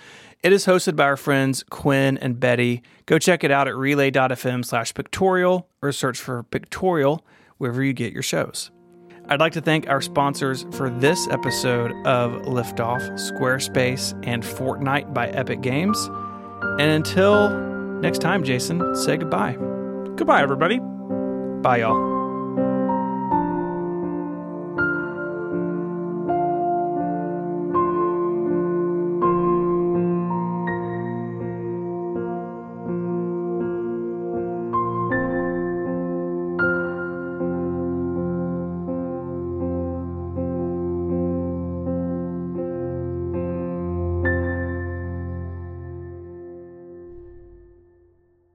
It is hosted by our friends Quinn and Betty. Go check it out at relay.fm slash pictorial or search for pictorial wherever you get your shows. I'd like to thank our sponsors for this episode of Liftoff, Squarespace, and Fortnite by Epic Games. And until next time, Jason, say goodbye. Goodbye, everybody. Bye, y'all.